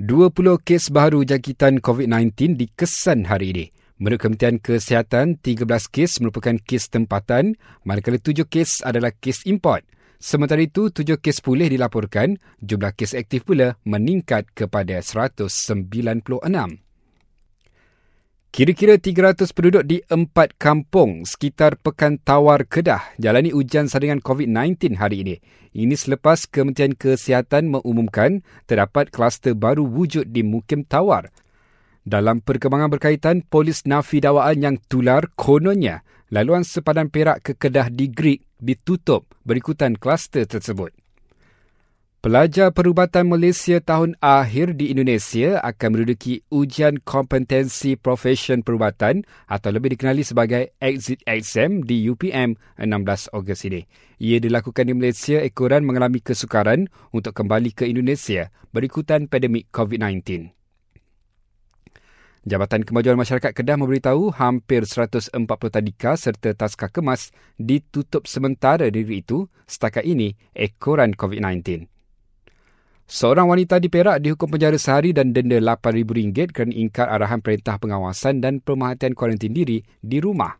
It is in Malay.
20 kes baru jangkitan COVID-19 dikesan hari ini. Menurut Kementerian Kesihatan, 13 kes merupakan kes tempatan, manakala 7 kes adalah kes import. Sementara itu, 7 kes pulih dilaporkan, jumlah kes aktif pula meningkat kepada 196. Kira-kira 300 penduduk di empat kampung sekitar Pekan Tawar Kedah jalani ujian sandingan COVID-19 hari ini. Ini selepas Kementerian Kesihatan mengumumkan terdapat kluster baru wujud di Mukim Tawar. Dalam perkembangan berkaitan, polis nafi dakwaan yang tular kononnya laluan sepadan Perak ke Kedah di Greek ditutup berikutan kluster tersebut. Pelajar perubatan Malaysia tahun akhir di Indonesia akan menduduki ujian kompetensi profesion perubatan atau lebih dikenali sebagai Exit Exam di UPM 16 Ogos ini. Ia dilakukan di Malaysia ekoran mengalami kesukaran untuk kembali ke Indonesia berikutan pandemik COVID-19. Jabatan Kemajuan Masyarakat Kedah memberitahu hampir 140 tadika serta taska kemas ditutup sementara diri itu setakat ini ekoran COVID-19. Seorang wanita di Perak dihukum penjara sehari dan denda RM8,000 kerana ingkar arahan perintah pengawasan dan pemerhatian kuarantin diri di rumah.